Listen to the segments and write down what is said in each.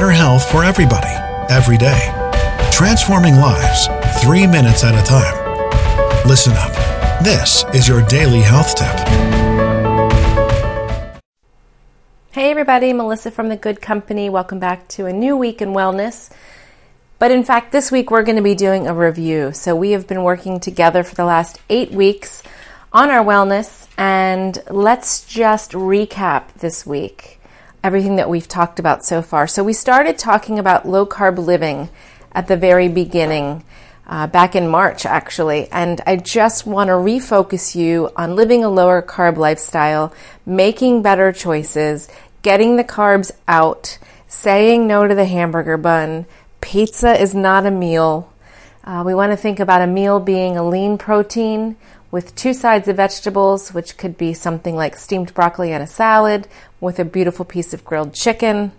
better health for everybody, every day. Transforming lives, three minutes at a time. Listen up. This is your daily health tip. Hey, everybody, Melissa from The Good Company. Welcome back to a new week in wellness. But in fact, this week we're going to be doing a review. So we have been working together for the last eight weeks on our wellness, and let's just recap this week everything that we've talked about so far. So, we started talking about low carb living at the very beginning, uh, back in March actually, and I just want to refocus you on living a lower carb lifestyle, making better choices, getting the carbs out, saying no to the hamburger bun. Pizza is not a meal. Uh, we want to think about a meal being a lean protein with two sides of vegetables, which could be something like steamed broccoli and a salad with a beautiful piece of grilled chicken.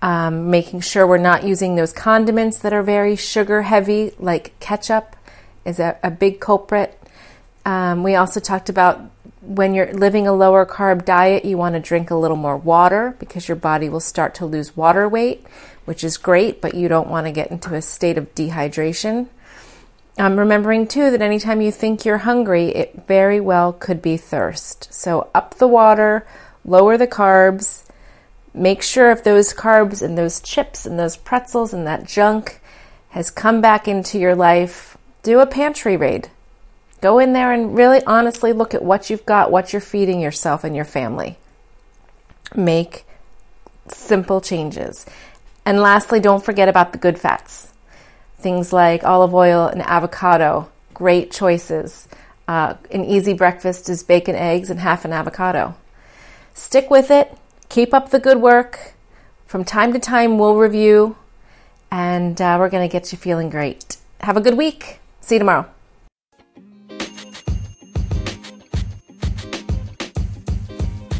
Um, making sure we're not using those condiments that are very sugar heavy, like ketchup, is a, a big culprit. Um, we also talked about when you're living a lower carb diet, you want to drink a little more water because your body will start to lose water weight, which is great, but you don't want to get into a state of dehydration. Um, remembering too that anytime you think you're hungry, it very well could be thirst. So up the water, lower the carbs, make sure if those carbs and those chips and those pretzels and that junk has come back into your life, do a pantry raid. Go in there and really honestly look at what you've got, what you're feeding yourself and your family. Make simple changes. And lastly, don't forget about the good fats. Things like olive oil and avocado, great choices. Uh, an easy breakfast is bacon, eggs, and half an avocado. Stick with it, keep up the good work. From time to time, we'll review, and uh, we're going to get you feeling great. Have a good week. See you tomorrow.